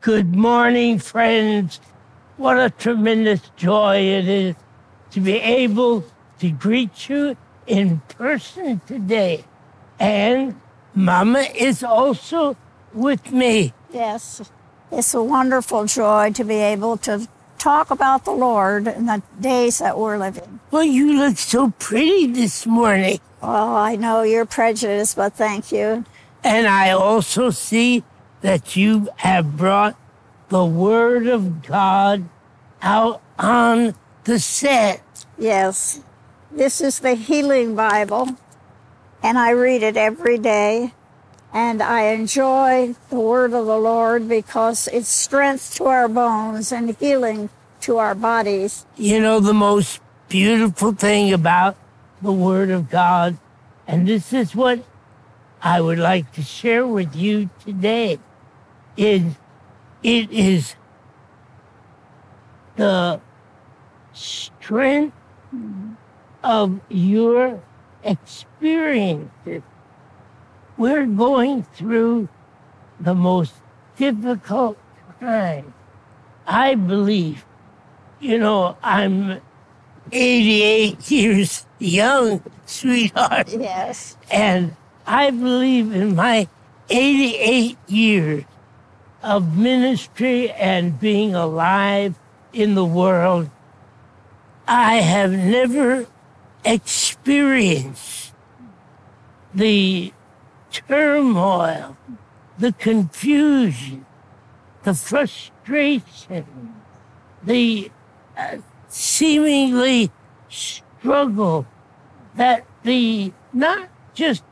Good morning, friends. What a tremendous joy it is to be able to greet you in person today. And Mama is also with me. Yes, it's a wonderful joy to be able to talk about the Lord in the days that we're living. Well, you look so pretty this morning. Well, I know you're prejudiced, but thank you. And I also see that you have brought the Word of God out on the set. Yes, this is the Healing Bible, and I read it every day. And I enjoy the word of the Lord because it's strength to our bones and healing to our bodies. You know, the most beautiful thing about the Word of God, and this is what I would like to share with you today, is it is the strength of your experiences. We're going through the most difficult time. I believe, you know, I'm 88 years young, sweetheart. Yes. And I believe in my 88 years of ministry and being alive in the world, I have never experienced the turmoil, the confusion, the frustration, the uh, seemingly struggle that the not just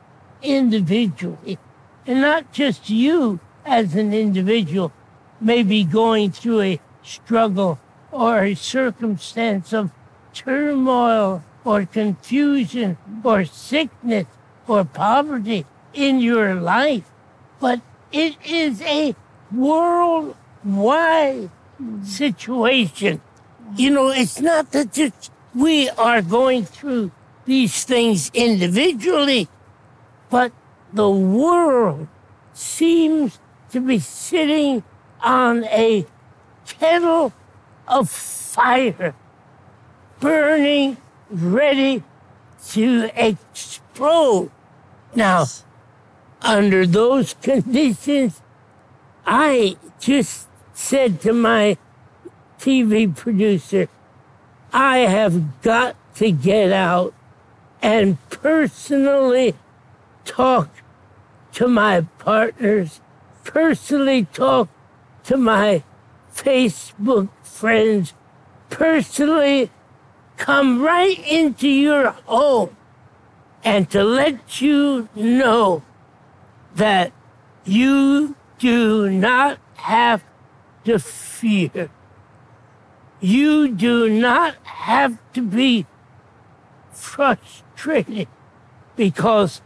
individually and not just you as an individual may be going through a struggle or a circumstance of turmoil or confusion or sickness or poverty in your life, but it is a worldwide situation. You know, it's not that just we are going through these things individually, but the world seems to be sitting on a kettle of fire, burning, ready to explode. Now, under those conditions, I just said to my TV producer, I have got to get out and personally talk to my partners, personally talk to my Facebook friends, personally come right into your home and to let you know that you do not have to fear. You do not have to be frustrated because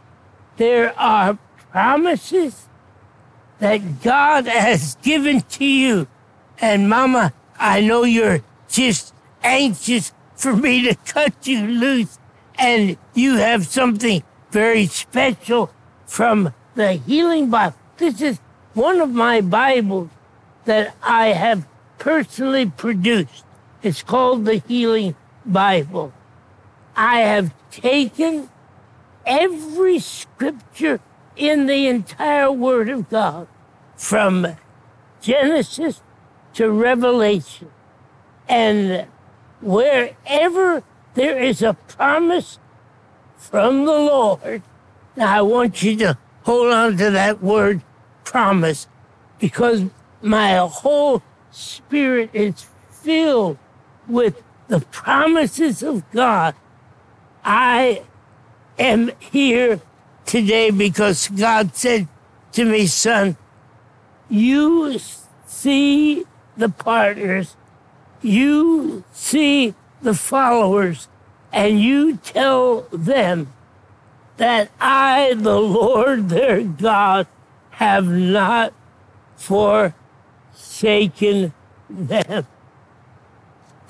there are promises that God has given to you. And Mama, I know you're just anxious for me to cut you loose, and you have something very special from the Healing Bible. This is one of my Bibles that I have personally produced. It's called the Healing Bible. I have taken every scripture in the entire Word of God from Genesis to Revelation. And wherever there is a promise from the Lord, now I want you to hold on to that word promise because my whole spirit is filled with the promises of God. I am here today because God said to me, son, you see the partners, you see the followers, and you tell them that I, the Lord their God, have not forsaken them.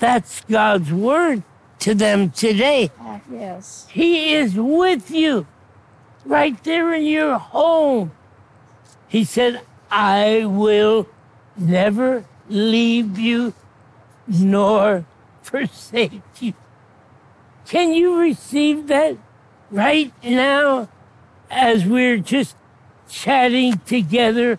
That's God's word to them today. Uh, yes. He is with you right there in your home. He said, I will never leave you nor forsake you. Can you receive that right now as we're just chatting together?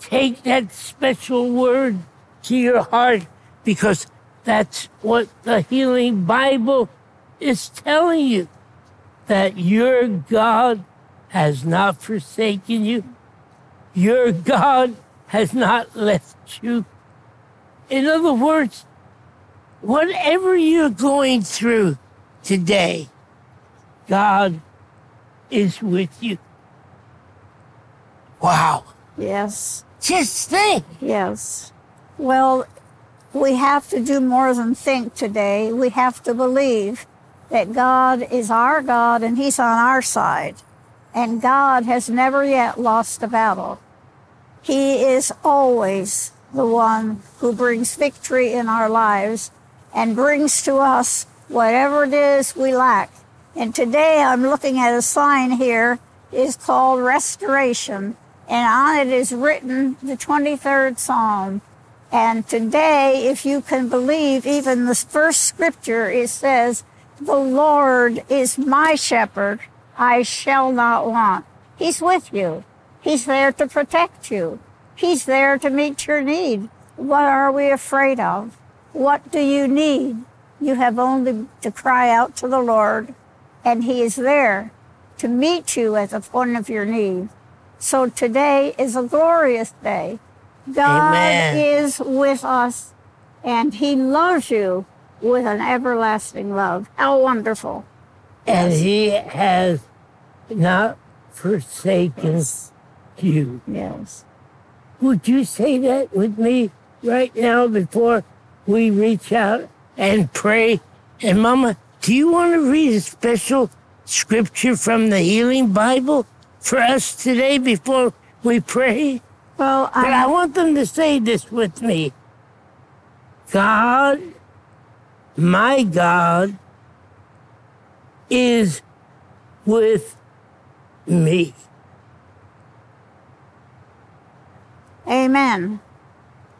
Take that special word to your heart because that's what the Healing Bible is telling you that your God has not forsaken you. Your God has not left you. In other words, whatever you're going through today, God is with you. Wow. Yes. Just think. Yes. Well, we have to do more than think today. We have to believe that God is our God and He's on our side. And God has never yet lost a battle. He is always the one who brings victory in our lives and brings to us whatever it is we lack. And today I'm looking at a sign here is called restoration and on it is written the 23rd Psalm. And today, if you can believe even the first scripture, it says, the Lord is my shepherd. I shall not want. He's with you. He's there to protect you. He's there to meet your need. What are we afraid of? What do you need? You have only to cry out to the Lord, and He is there to meet you at the point of your need. So today is a glorious day. God Amen. is with us, and He loves you with an everlasting love. How wonderful. And Yes. he has not forsaken Yes. you. Yes. Would you say that with me right now before we reach out and pray? And Mama, do you want to read a special scripture from the Healing Bible for us today before we pray? Well, But I I, want them to say this with me. God, my God, is with me. Amen.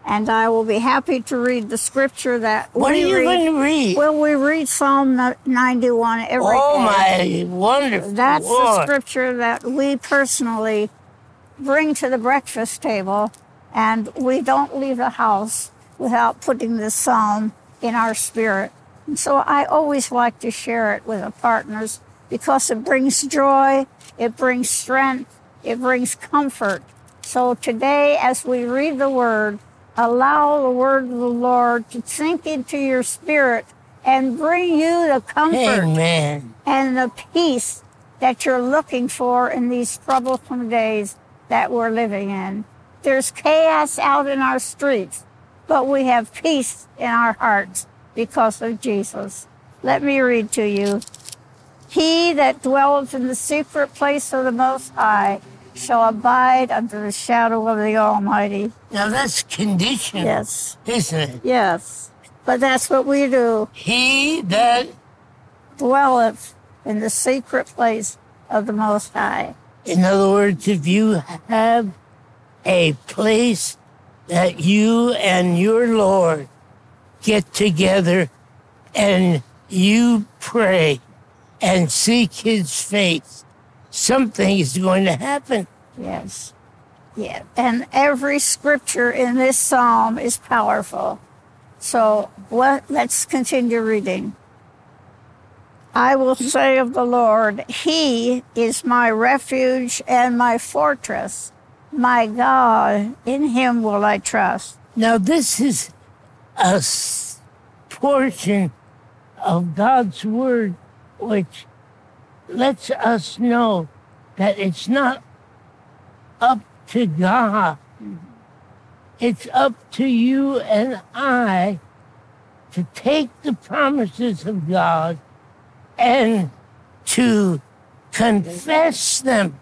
And I will be happy to read the scripture that What are we you read. going to read? Well, we read Psalm 91 every oh, day. oh my wonderful That's the scripture that we personally bring to the breakfast table, and we don't leave the house without putting this psalm in our spirit. And so I always like to share it with the partners because it brings joy, it brings strength, it brings comfort. So today, as we read the word, allow the word of the Lord to sink into your spirit and bring you the comfort Amen. and the peace that you're looking for in these troublesome days that we're living in. There's chaos out in our streets, but we have peace in our hearts because of Jesus. Let me read to you. He that dwelleth in the secret place of the Most High shall abide under the shadow of the Almighty. Now that's conditional, Yes, isn't it? yes. But that's what we do. He that, Dwelleth in the secret place of the Most High. in other words, if you have a place that you and your Lord get together and you pray and seek his face, something is going to happen. Yes. Yeah. And every scripture in this psalm is powerful. So let's continue reading. I will say of the Lord, He is my refuge and my fortress. My God, in Him will I trust. Now, this is a portion of God's Word which lets us know that it's not up to God. It's up to you and I to take the promises of God and to confess them,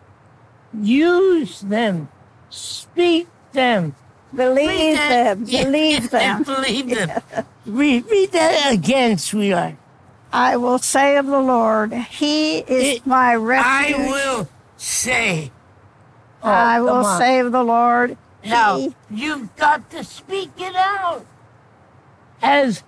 use them, speak them, Believe them. Yeah, Believe them. Believe them. read, read that again, sweetheart. I will say of the Lord, He is It- my refuge. I will say. Oh, I will on. say of the Lord, Now, He- you've got to speak it out. As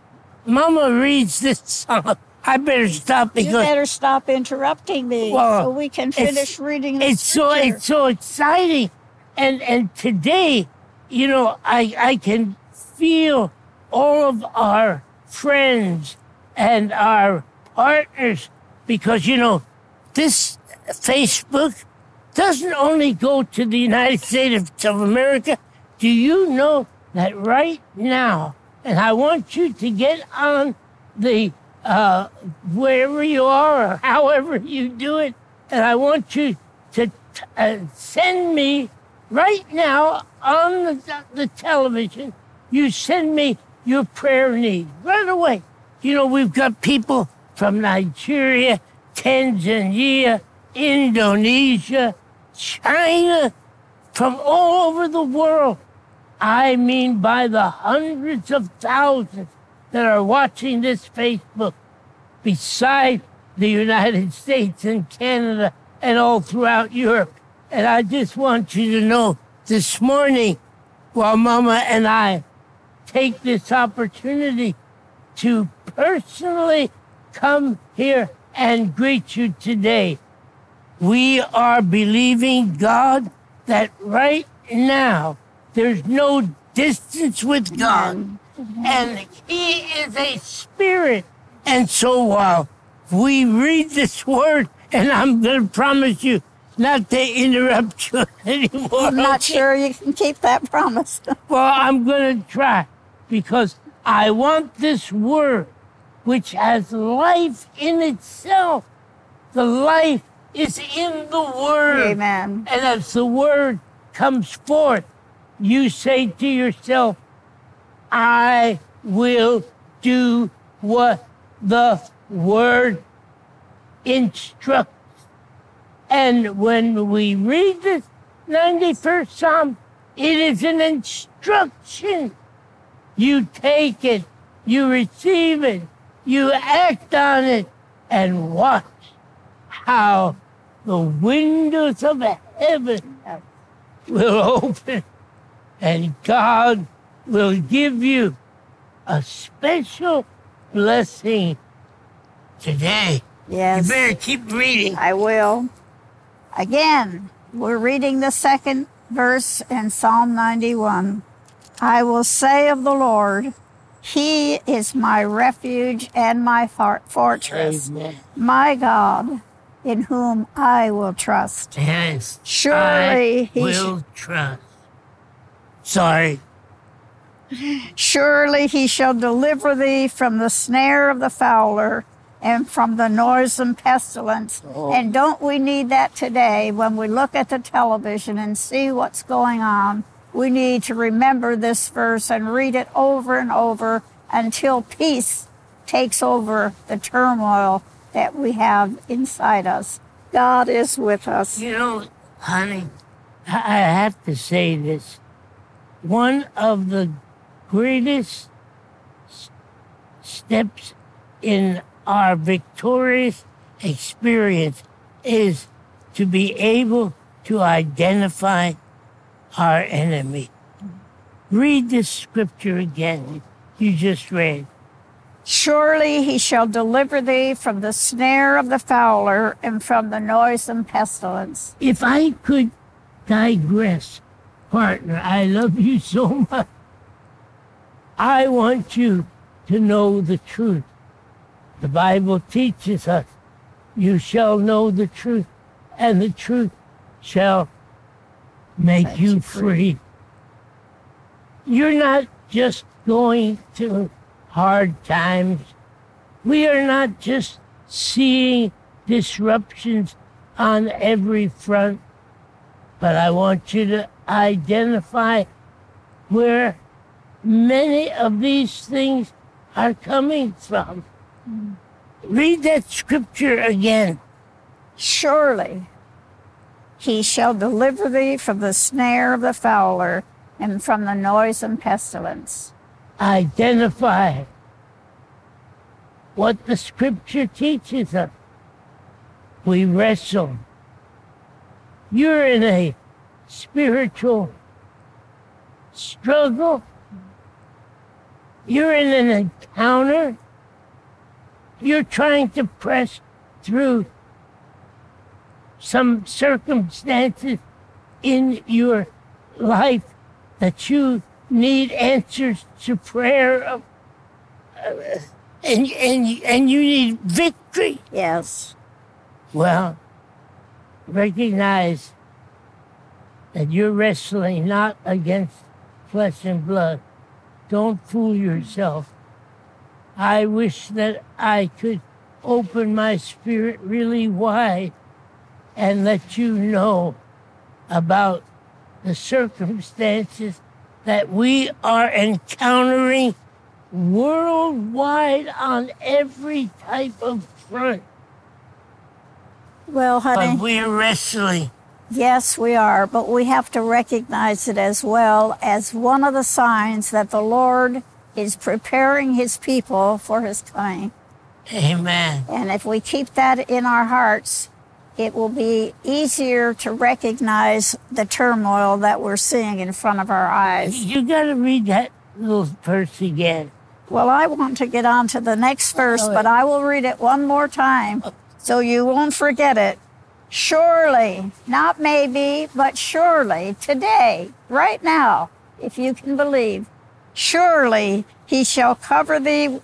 Mama reads this song, I better stop because. You better stop interrupting me Well, so we can finish reading the it's so scripture. it's so exciting and and today you know i i can feel all of our friends and our partners because you know this facebook doesn't only go to the united states of america. Do you know that right now and i want you to get on the uh, wherever you are or however you do it and i want you to uh, send me right now on the, the television. You send me your prayer need right away. You know, we've got people from Nigeria, Tanzania, Indonesia, China, from all over the world. I mean, by the hundreds of thousands that are watching this Facebook, beside the United States and Canada and all throughout Europe. And I just want you to know this morning, while Mama and I take this opportunity to personally come here and greet you today, we are believing God that right now there's no distance with God. And He is a spirit. And so while we read this word, and I'm going to promise you not to interrupt you anymore. I'm not sure you can keep that promise. Well, I'm going to try because I want this word, which has life in itself. The life is in the word. Amen. And as the word comes forth, you say to yourself, I will do what the word instructs. And when we read this 91st Psalm, it is an instruction. You take it, you receive it, you act on it, and watch how the windows of heaven will open and God will give you a special blessing today. Yes. You better keep reading. I will. Again, we're reading the second verse in Psalm 91. I will say of the Lord, He is my refuge and my fortress, Amen. my God, in whom I will trust. Yes. Surely I he will trust. Sorry. Surely he shall deliver thee from the snare of the fowler and from the noise and pestilence. Oh. And don't we need that today when we look at the television and see what's going on? We need to remember this verse and read it over and over until peace takes over the turmoil that we have inside us. God is with us. You know, honey, I I have to say this. One of the greatest steps in our victorious experience is to be able to identify our enemy. Read this scripture again you just read. Surely he shall deliver thee from the snare of the fowler and from the noisome pestilence. If I could digress, partner, I love you so much. I want you to know the truth. The Bible teaches us, you shall know the truth, and the truth shall make you free. free. You're not just going through hard times. We are not just seeing disruptions on every front, but I want you to identify where many of these things are coming from. Read that scripture again. Surely he shall deliver thee from the snare of the fowler and from the noisome pestilence. Identify what the scripture teaches us. We wrestle. You're in a spiritual struggle. You're in an encounter. You're trying to press through some circumstances in your life that you need answers to prayer of, uh, and, and, and you need victory. Yes. Well, recognize that you're wrestling not against flesh and blood. Don't fool yourself. I wish that I could open my spirit really wide and let you know about the circumstances that we are encountering worldwide on every type of front. Well, honey. But we're wrestling. Yes, we are, but we have to recognize it as well as one of the signs that the Lord is preparing his people for his coming. Amen. And if we keep that in our hearts, it will be easier to recognize the turmoil that we're seeing in front of our eyes. You got to read that little verse again. Well, I want to get on to the next oh, verse, but I will read it one more time so you won't forget it. Surely, not maybe, but surely, today, right now, if you can believe, surely he shall cover thee,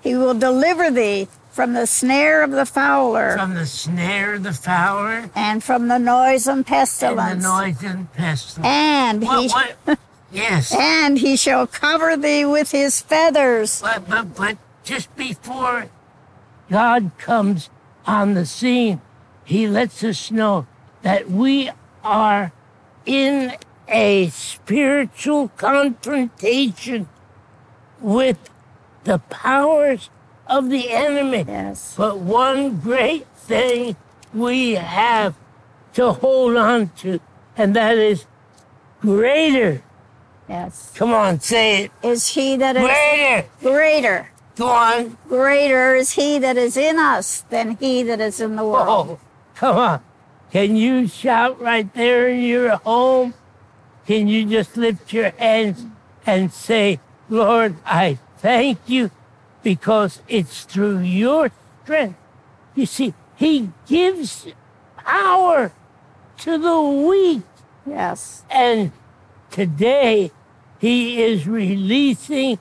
he will deliver thee from the snare of the fowler From the snare of the fowler and from the noisome and pestilence. And the noise and pestilence. And he, What, what? yes. and he shall cover thee with his feathers. But, but, but just before God comes on the scene, he lets us know that we are in a spiritual confrontation with the powers of the enemy. Yes. But one great thing we have to hold on to, and that is greater. Yes. Come on, say it. Is he that is Greater. greater. Go on. Greater is he that is in us than he that is in the world. Oh, come on. Can you shout right there in your home? Can you just lift your hands and say, Lord, I thank you because it's through your strength. You see, He gives power to the weak. Yes. And today, He is releasing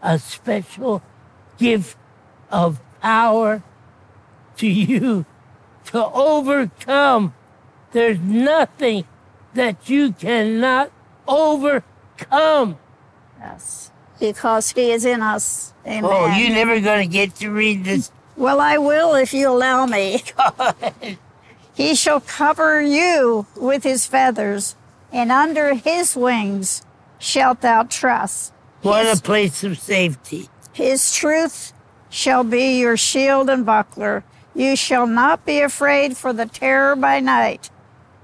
a special gift of power to you to overcome. There's nothing that you cannot overcome. Yes. Because he is in us. Amen. Oh, you're never going to get to read this. Well, I will if you allow me. he shall cover you with his feathers, and under his wings shalt thou trust. What a place of safety. His truth shall be your shield and buckler. You shall not be afraid for the terror by night,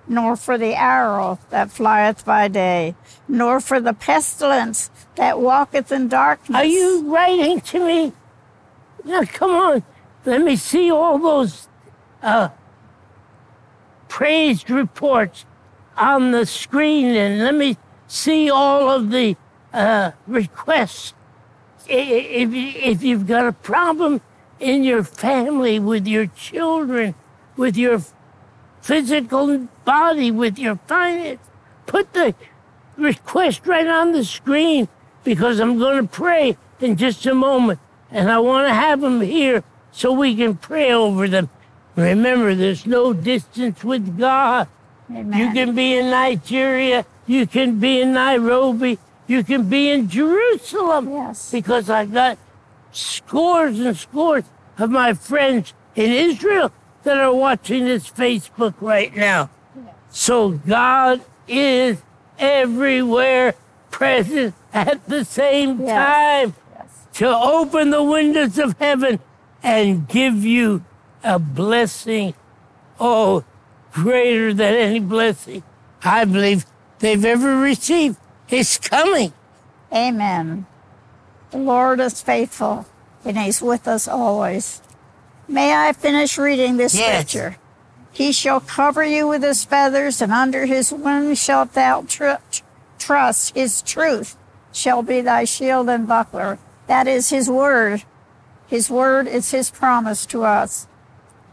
nor for the arrow that flieth by day, nor for the pestilence that walketh in darkness. Are you writing to me? Now, come on. Let me see all those uh, praised reports on the screen and let me see all of the uh, requests. If, if you've got a problem in your family, with your children, with your physical body, with your finance, put the request right on the screen because I'm going to pray in just a moment. And I want to have them here so we can pray over them. Remember, there's no distance with God. Amen. You can be in Nigeria, you can be in Nairobi, you can be in Jerusalem. Yes. Because I got scores and scores of my friends in Israel that are watching this Facebook right now. So God is everywhere present at the same Yes. time Yes. to open the windows of heaven and give you a blessing. Oh, greater than any blessing I believe they've ever received. It's coming. Amen. The Lord is faithful, and He's with us always. May I finish reading this Yes. scripture? He shall cover you with his feathers, and under his wings shalt thou tr- trust, his truth shall be thy shield and buckler. That is his word. His word is his promise to us.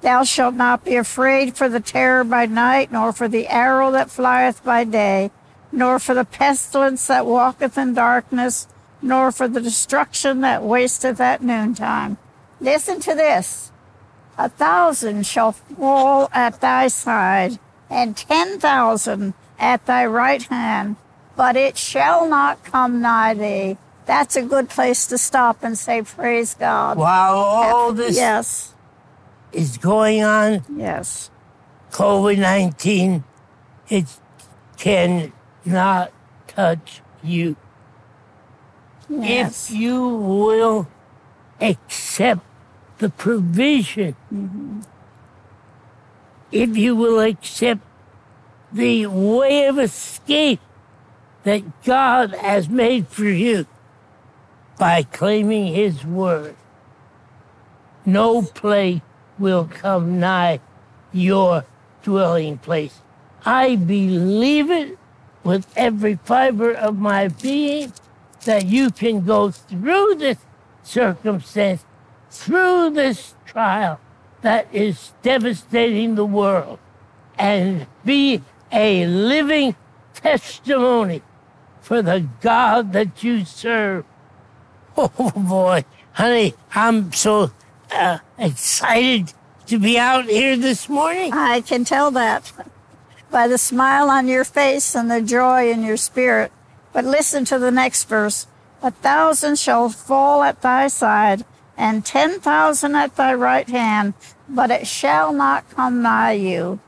Thou shalt not be afraid for the terror by night, nor for the arrow that flieth by day, nor for the pestilence that walketh in darkness, nor for the destruction that wasteth at noontime. Listen to this. A thousand shall fall at thy side, and ten thousand at thy right hand, but it shall not come nigh thee. That's a good place to stop and say, Praise God. While all this Yes, is going on, yes. COVID 19, it can not touch you. Yes. If you will accept the provision, mm-hmm. if you will accept the way of escape that God has made for you by claiming His word, no plague will come nigh your dwelling place. I believe it with every fiber of my being that you can go through this circumstance, through this trial that is devastating the world, and be a living testimony for the God that you serve. Oh boy, honey, I'm so uh, excited to be out here this morning. I can tell that by the smile on your face and the joy in your spirit. But listen to the next verse. A thousand shall fall at thy side, and ten thousand at thy right hand, but it shall not come nigh you.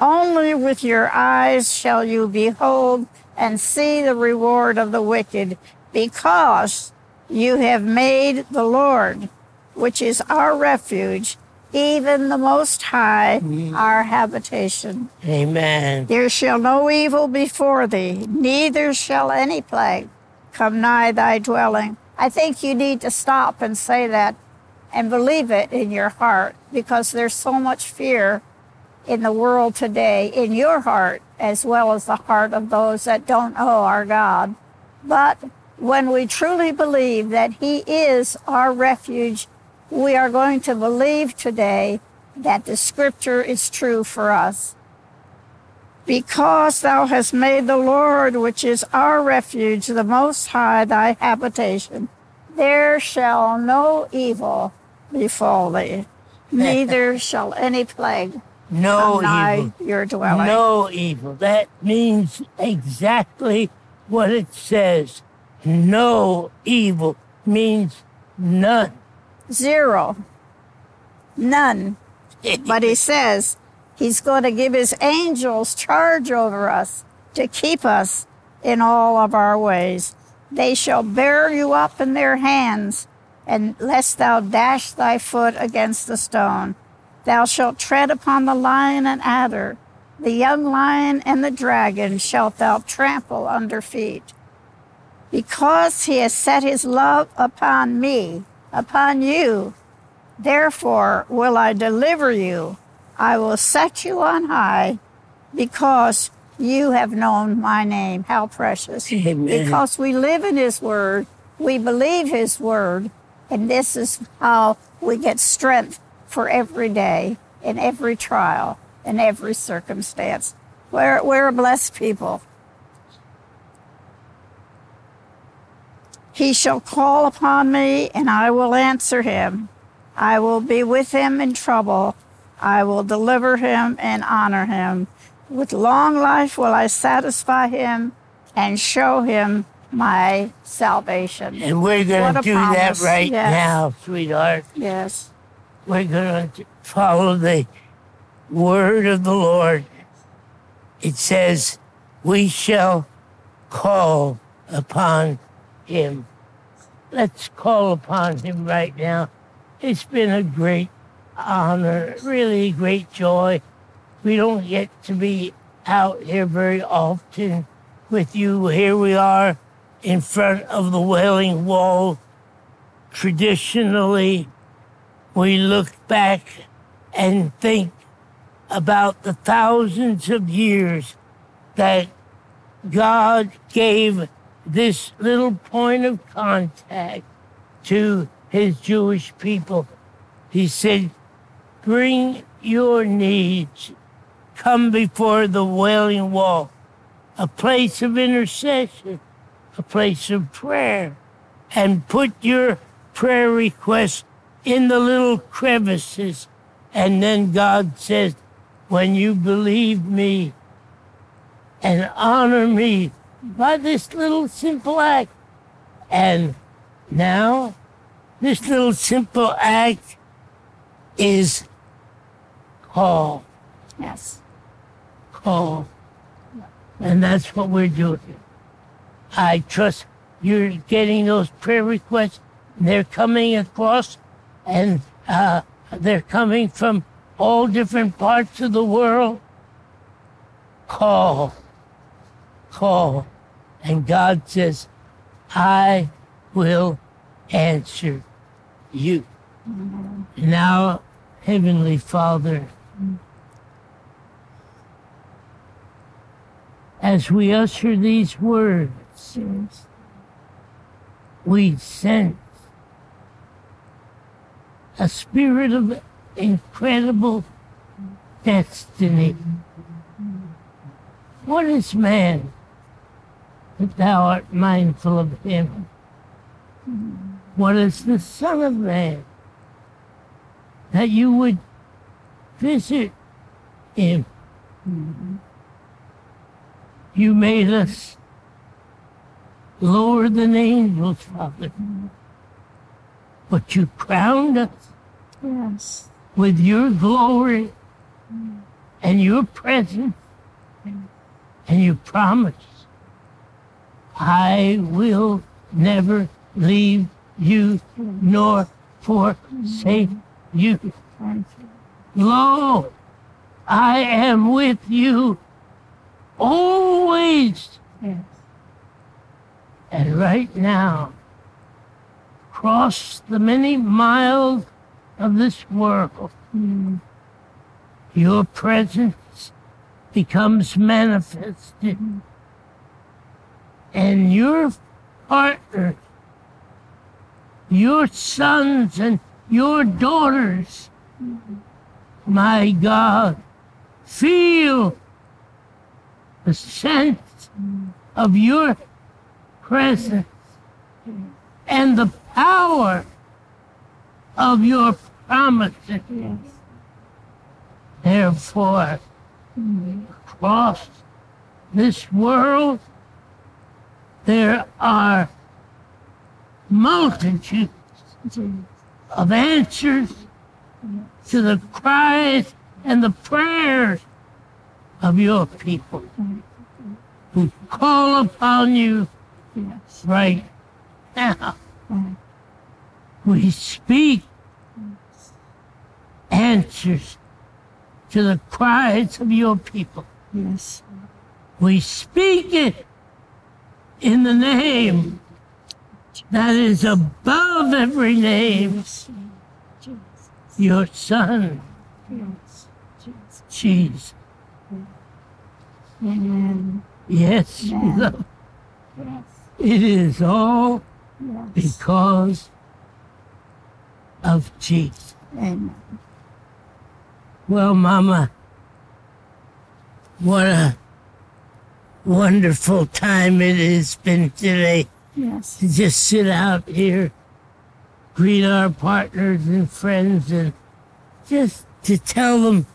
Only with your eyes shall you behold and see the reward of the wicked, because you have made the Lord, which is our refuge, even the Most High, mm. our habitation. Amen. There shall no evil before thee, neither shall any plague come nigh thy dwelling. I think you need to stop and say that and believe it in your heart because there's so much fear in the world today, in your heart, as well as the heart of those that don't know our God. But when we truly believe that He is our refuge, we are going to believe today that the scripture is true for us. Because thou hast made the Lord, which is our refuge, the Most High, thy habitation, there shall no evil befall thee, neither shall any plague No evil. your dwelling. No evil. That means exactly what it says. No evil means none. Zero. None. But he says he's going to give his angels charge over us to keep us in all of our ways. They shall bear you up in their hands, and lest thou dash thy foot against the stone. Thou shalt tread upon the lion and adder, the young lion and the dragon shalt thou trample under feet. Because he has set his love upon me, upon you, therefore will I deliver you. I will set you on high because you have known my name. How precious. Amen. Because we live in his word, we believe his word, and this is how we get strength for every day, in every trial, in every circumstance. We're, we're a blessed people. He shall call upon me, and I will answer him. I will be with him in trouble. I will deliver him and honor him. With long life will I satisfy him and show him my salvation. And we're going to do promise. that right Yes. now, sweetheart. Yes. We're going to follow the word of the Lord. It says, We shall call upon him. Let's call upon him right now. It's been a great honor, really great joy. We don't get to be out here very often with you. Here we are in front of the Wailing Wall. Traditionally, we look back and think about the thousands of years that God gave this little point of contact to his Jewish people. He said, Bring your needs, come before the wailing wall, a place of intercession, a place of prayer, and put your prayer requests in the little crevices. And then God says, When you believe me and honor me by this little simple act, and now this little simple act is call, Yes. call. And that's what we're doing. I trust you're getting those prayer requests. They're coming across, and uh, they're coming from all different parts of the world. Call, call. And God says, I will answer you. Now, Heavenly Father, Mm. as we usher these words, we sense a spirit of incredible destiny. What is man that thou art mindful of him? Mm. What is the Son of Man that you would visit him? You made us lower than angels, Father. But you crowned us Yes. with your glory and your presence and you promise I will never leave you nor forsake you. Lo, I am with you always. Yes. And right now, across the many miles of this world, Mm. your presence becomes manifested. And your partners, your sons and your daughters, my God, feel the sense of your presence and the power of your promises. Therefore, across this world, there are multitudes of answers to the cries and the prayers of your people who call upon you Yes. right now. We speak answers to the cries of your people. Yes. We speak it in the name that is above every name, Yes. Your Son, Yes. Jesus. Amen. Yes, Amen. beloved, Yes. it is all Yes. because of Jesus. Amen. Well, Mama, what a wonderful time it has been today Yes. to just sit out here, greet our partners and friends, and just to tell them,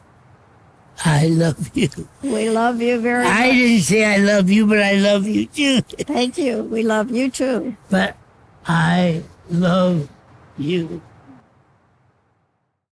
I love you. We love you very much. I didn't say I love you, but I love you too. Thank you. We love you too. But I love you.